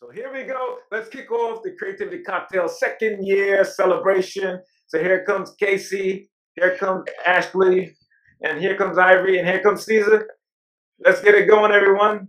So here we go. Let's kick off the Creativity Cocktail second year celebration. So here comes Casey, here comes Ashley, and here comes Ivory, and here comes Caesar. Let's get it going, everyone.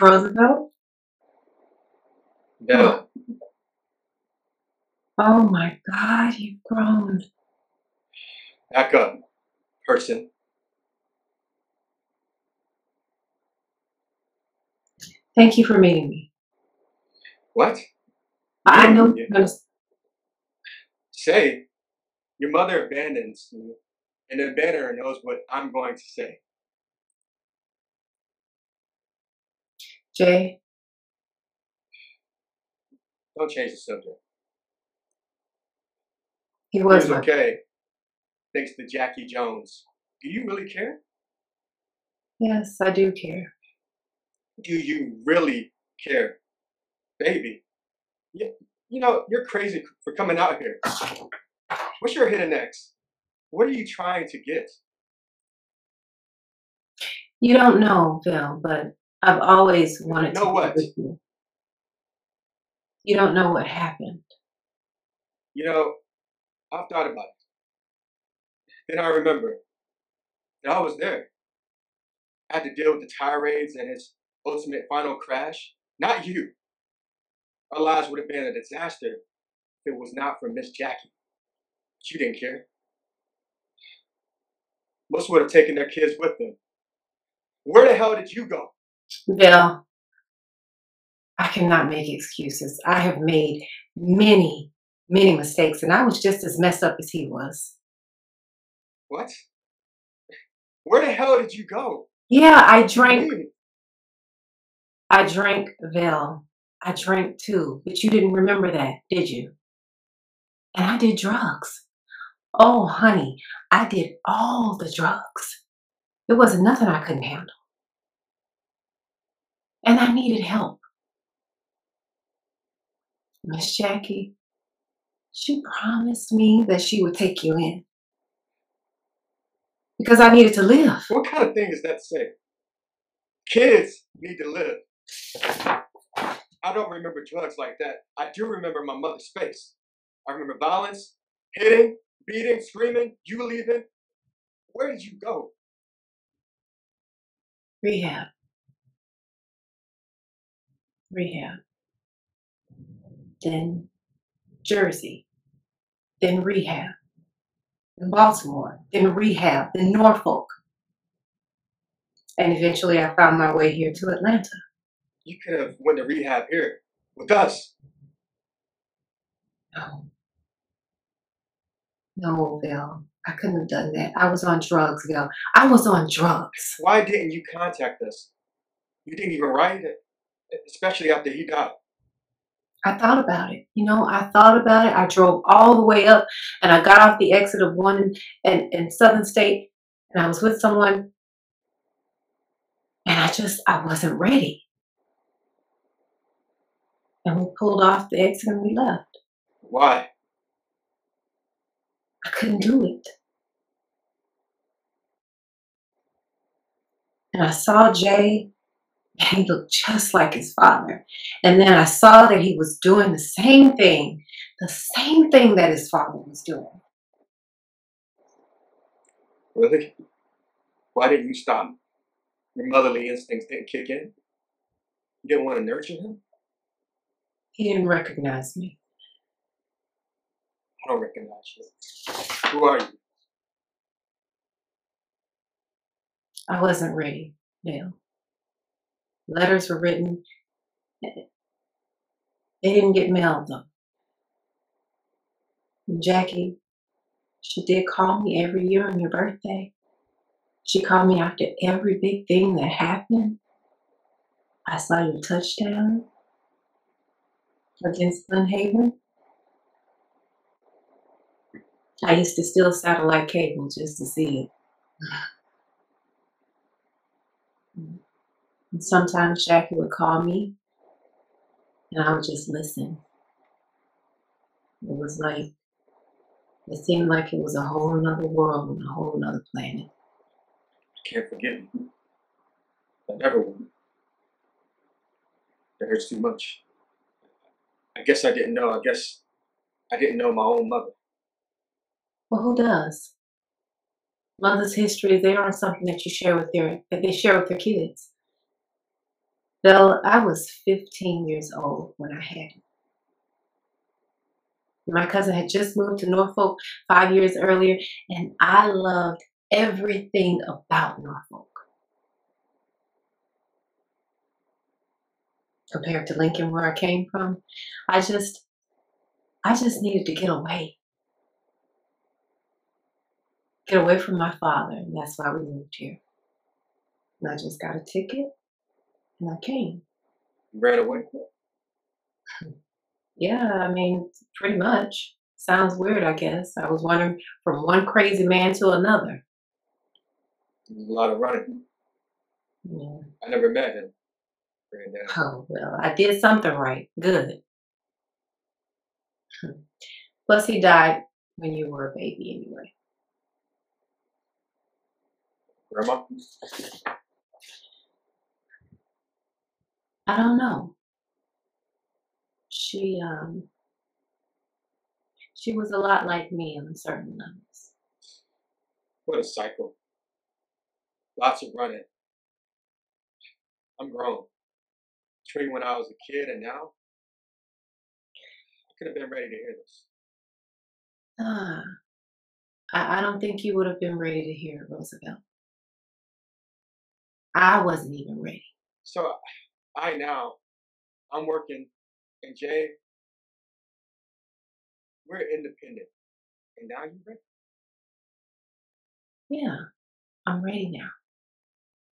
Roosevelt? No, oh. oh my God, you've grown. back up, person. Thank you for meeting me. What? I I know you're gonna Say, your mother abandons you, and the abandoner knows what I'm going to say. Jay, Don't change the subject. he He was okay, thanks to Jackie Jones. Do you really care? Yes, I do care. Do you really care? Baby, you, you know, you're crazy for coming out here. What's your hidden X? What are you trying to get? You don't know, Phil, but I've always wanted to Know be what? with you. You don't know what happened. You know, I've thought about it. Then I remember that I was there. I had to deal with the tirades and his ultimate final crash. Not you. Our lives would have been a disaster if it was not for Miss Jackie. But you didn't care. Most would have taken their kids with them. Where the hell did you go? Phil, I cannot make excuses. I have made many, many mistakes, and I was just as messed up as he was. What? Where the hell did you go? Yeah, I What do you drank? I drank Vel. I drank too, but you didn't remember that, did you? And I did drugs. Oh, honey, I did all the drugs. There wasn't nothing I couldn't handle. And I needed help. Miss Jackie, she promised me that she would take you in because I needed to live. What kind of thing is that to say? Kids need to live. I don't remember drugs like that. I do remember my mother's face. I remember violence, hitting, beating, screaming, you leaving. Where did you go? Rehab. Rehab. Then Jersey. Then rehab. Then Baltimore. Then rehab. Then Norfolk. And eventually I found my way here to Atlanta. You could have went to rehab here with us. No. No, Bill. I couldn't have done that. I was on drugs, Bill. I was on drugs. Why didn't you contact us? You didn't even write it, especially after he died. I thought about it. You know, I thought about it. I drove all the way up and I got off the exit of one in, in, Southern State and I was with someone and I just, I wasn't ready. And we pulled off the exit and we left. Why? I couldn't do it. And I saw Jay he looked just like his father. And then I saw that he was doing the same thing, the same thing that his father was doing. Really? Why didn't you stop? Your motherly instincts didn't kick in? You didn't want to nurture him? He didn't recognize me. I don't recognize you. Who are you? I wasn't ready, Dale. Letters were written. They didn't get mailed though. And Jackie, she did call me every year on your birthday. She called me after every big thing that happened. I saw your touchdown against Glen Haven. I used to steal satellite cable just to see it. And sometimes Jackie would call me and I would just listen. It was like, it seemed like it was a whole nother world and a whole nother planet. I can't forget never will. It hurts too much. I guess I didn't know. I guess I didn't know my own mother. Well, who does? Mother's histories, they aren't something that you share with their, that they share with their kids. Well, I was 15 years old when I had him. My cousin had just moved to Norfolk five years earlier, and I loved everything about Norfolk. Compared to Lincoln, where I came from, I just, I just needed to get away. Get away from my father, and that's why we moved here. And I just got a ticket, and I came. Right away. Yeah, I mean, pretty much. Sounds weird, I guess. I was wondering from one crazy man to another. There's a lot of running. Yeah. I never met him. Oh, well, I did something right. Good. Plus, he died when you were a baby anyway. Grandma? I don't know. She, um, she was a lot like me on certain levels. What a cycle. Lots of running. I'm grown. Trained when I was a kid, and now I could have been ready to hear this. Ah, I, I don't think you would have been ready to hear it, Roosevelt. I wasn't even ready. So I now, I'm working, and Jay, we're independent, and now you're ready. Yeah, I'm ready now.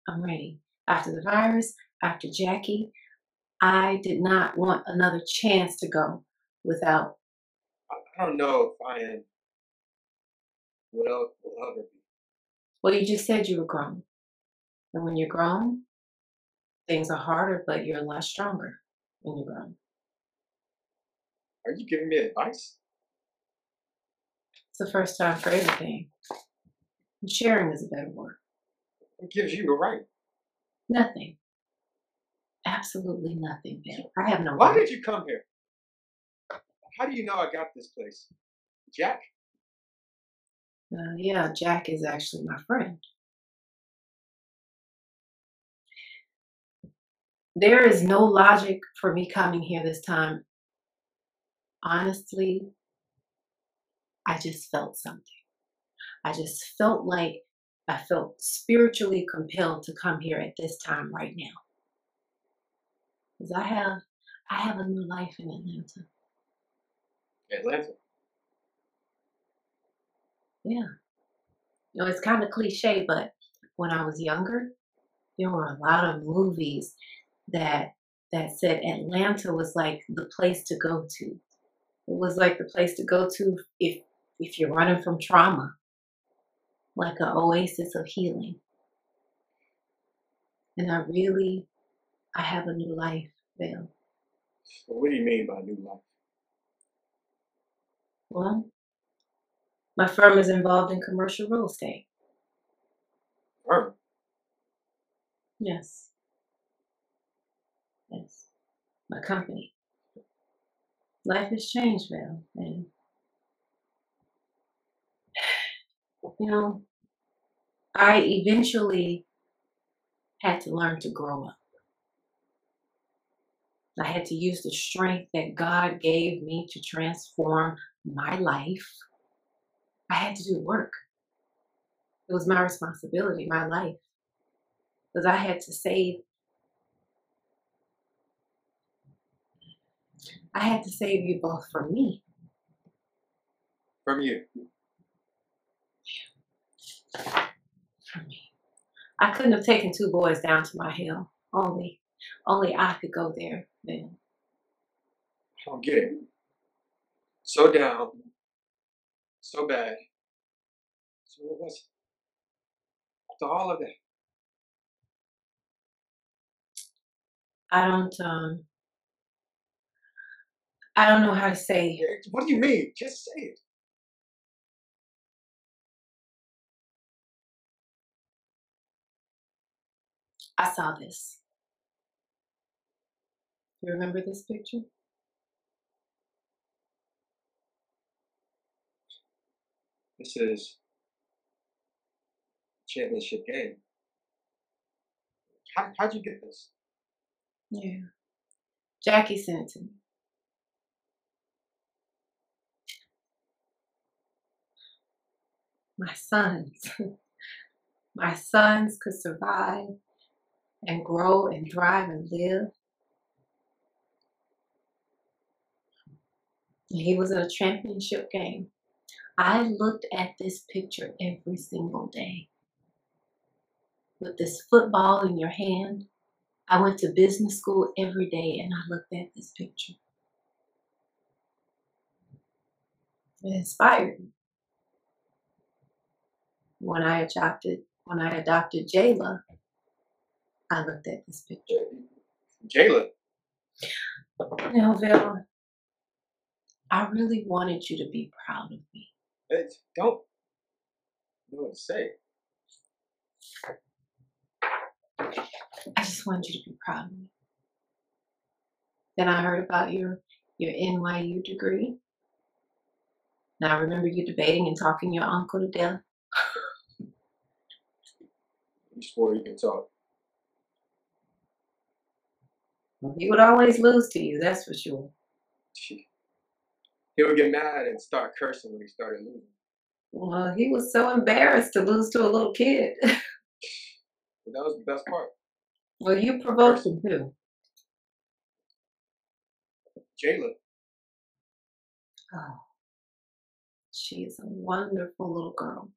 I'm ready. After the virus, after Jackie, I did not want another chance to go without. I, I don't know if I am. What else will ever be? Well, you just said you were grown. And when you're grown, things are harder, but you're a lot stronger when you're grown. Are you giving me advice? It's the first time for everything. And sharing is a better word. What gives you the right? Nothing. Absolutely nothing, Ben. I have no Why right. did you come here? How do you know I got this place? Jack? Uh, yeah, Jack is actually my friend. There is no logic for me coming here this time. Honestly, I just felt something. I just felt like I felt spiritually compelled to come here at this time right now. Because I have I have a new life in Atlanta. Atlanta. Yeah. You know, it's kind of cliche, but when I was younger, there were a lot of movies that that said Atlanta was like the place to go to. It was like the place to go to if if you're running from trauma, like an oasis of healing. And I really, I have a new life, Bill. Well, what do you mean by new life? Well, my firm is involved in commercial real estate. Firm. Yes. Yes. My company. Life has changed, Val, and you know, I eventually had to learn to grow up. I had to use the strength that God gave me to transform my life. I had to do work. It was my responsibility, my life. Because I had to save I had to save you both from me. From you. From me. I couldn't have taken two boys down to my hill. Only only I could go there then. I don't get it. So down. So bad. So what was it? After all of that. I don't um I don't know how to say What do you mean? Just say it. I saw this. You remember this picture? This is championship game. How, how'd you get this? Yeah. Jackie sent it to me. My sons. My sons could survive and grow and thrive and live. He was in a championship game. I looked at this picture every single day. With this football in your hand, I went to business school every day and I looked at this picture. It inspired me. When I adopted when I adopted Jayla, I looked at this picture. Jayla. Now, Val, I really wanted you to be proud of me. Hey, don't to say. I just wanted you to be proud of me. Then I heard about your your NYU degree. Now I remember you debating and talking your uncle to death. Swore you can talk. He would always lose to you, that's for sure. He would get mad and start cursing when he started losing. Well, he was so embarrassed to lose to a little kid. But that was the best part. well, you provoked him too. Jayla. Oh, she is a wonderful little girl.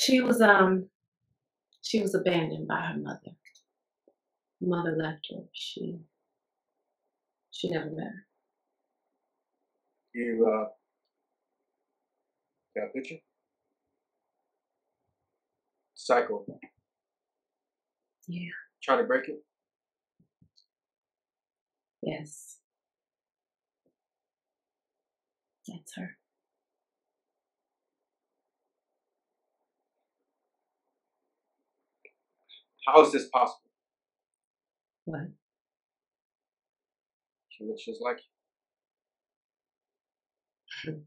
She was um she was abandoned by her mother. Mother left her. She she never met her. You uh got a picture? Cycle. Yeah. Try to break it? Yes. That's her. How is this possible? What? She looks just like you.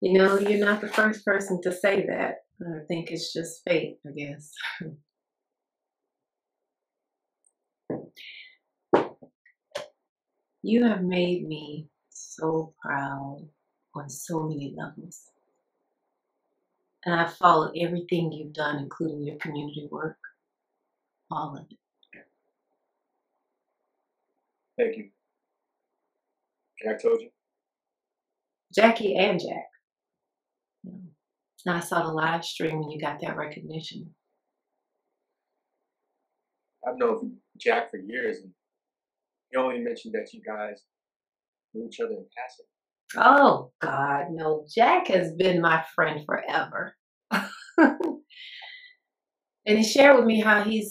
You know, you're not the first person to say that. I think it's just fate, I guess. You have made me so proud on so many levels. And I've followed everything you've done, including your community work. All of it. Thank you. Jack told you? Jackie and Jack. And I saw the live stream and you got that recognition. I've known Jack for years and he only mentioned that you guys knew each other in passing. Oh God, no. Jack has been my friend forever. and he shared with me how he's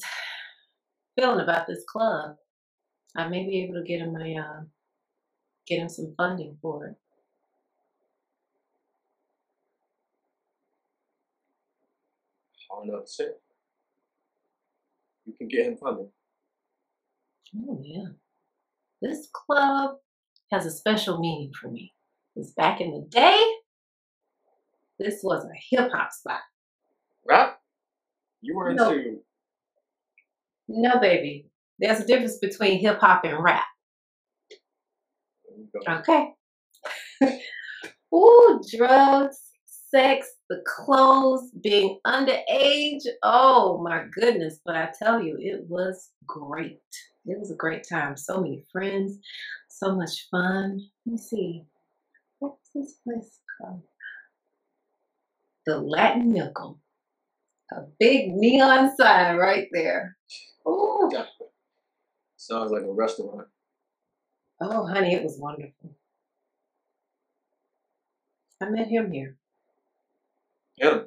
feeling about this club. I may be able to get him a uh, get him some funding for it. Know what to. You can get him funding. Oh yeah. This club has a special meaning for me. Because back in the day, this was a hip hop spot. Rap? You were No. into No, baby. There's a difference between hip hop and rap. there you go. Okay. Ooh, drugs, sex, the clothes, being underage. Oh my goodness. But I tell you, it was great. It was a great time. So many friends, so much fun. Let me see. What's this place called? The Latin Nickel. A big neon sign right there. Ooh. Sounds like a restaurant. Oh, honey, it was wonderful. I met him here. Him.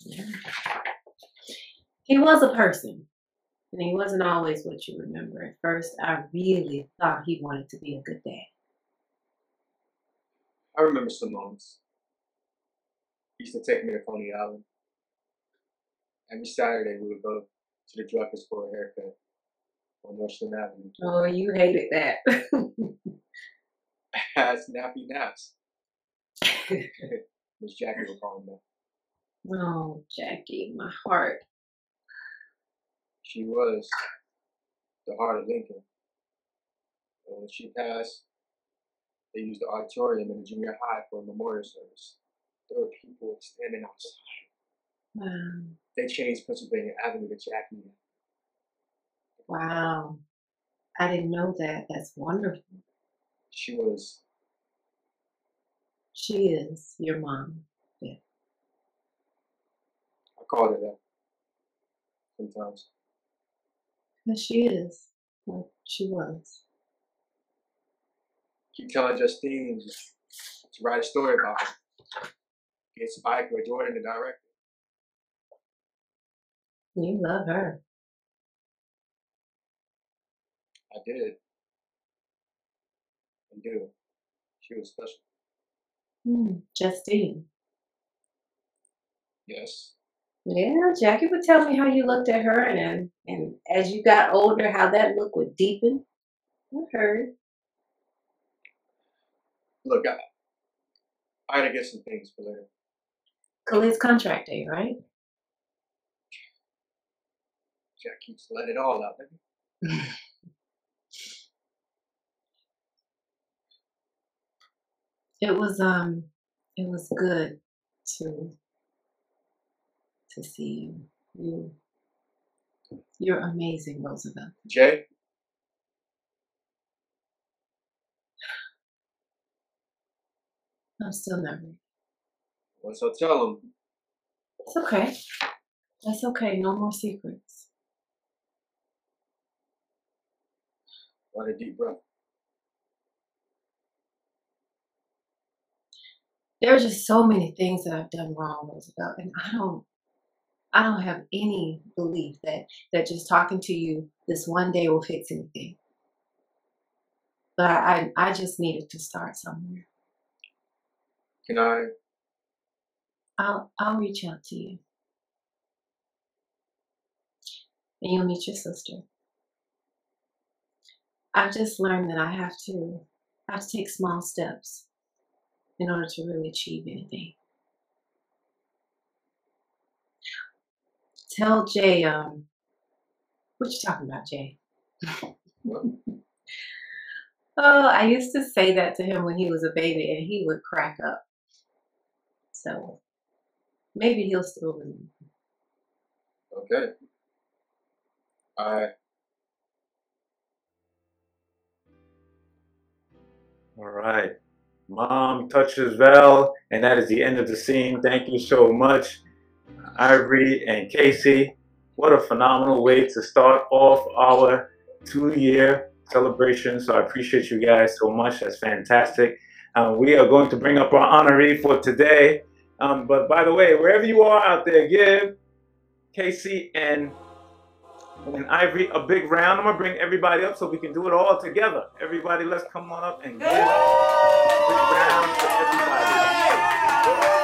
Yeah. He was a person. And he wasn't always what you remember. At first, I really thought he wanted to be a good dad. I remember some moments. He used to take me to Coney Island. Every Saturday, we would go to the Druckers for a haircut on Northern Avenue. Oh, you hated that. Had nappy naps. Miss Jackie would call that. oh, Jackie, my heart. She was the heart of Lincoln. And when she passed, they used the auditorium in the junior high for a memorial service. There were people standing outside. Wow. They changed Pennsylvania Avenue to Jackie. Wow. I didn't know that. That's wonderful. She was She is your mom. Yeah. I called her that sometimes. Yes, she is. Well, she was. Keep telling Justine to, to write a story about her. Get Spike or Jordan the director. You love her. I did. I do. She was special. Hmm, Justine. Yes. Yeah, Jackie would tell me how you looked at her, and and, and as you got older, how that look would deepen. I heard. Look, I, I had to get some things for later. Khalid's contract day, right? Jack keeps letting it all out. It was um, it was good to to see you. You, you're amazing, Roosevelt. Jay? I'm still nervous. Well, so tell him. It's okay. That's okay. No more secrets. What a deep breath. There are just so many things that I've done wrong, Roosevelt, and I don't I don't have any belief that that just talking to you this one day will fix anything. But I I, I just needed to start somewhere. Can I? I'll I'll reach out to you. And you'll meet your sister. I've just learned that I have to I have to take small steps in order to really achieve anything. Tell Jay, um, what you talking about, Jay? Oh, I used to say that to him when he was a baby and he would crack up. So maybe he'll still remember. Okay. I. All right. Mom touches Val, and that is the end of the scene. Thank you so much, Ivory and Casey. What a phenomenal way to start off our two year celebration. So I appreciate you guys so much. That's fantastic. Um, we are going to bring up our honoree for today. Um, but by the way, wherever you are out there, give Casey and and Ivory a big round. I'm gonna bring everybody up so we can do it all together. Everybody, let's come on up and give a big round to everybody.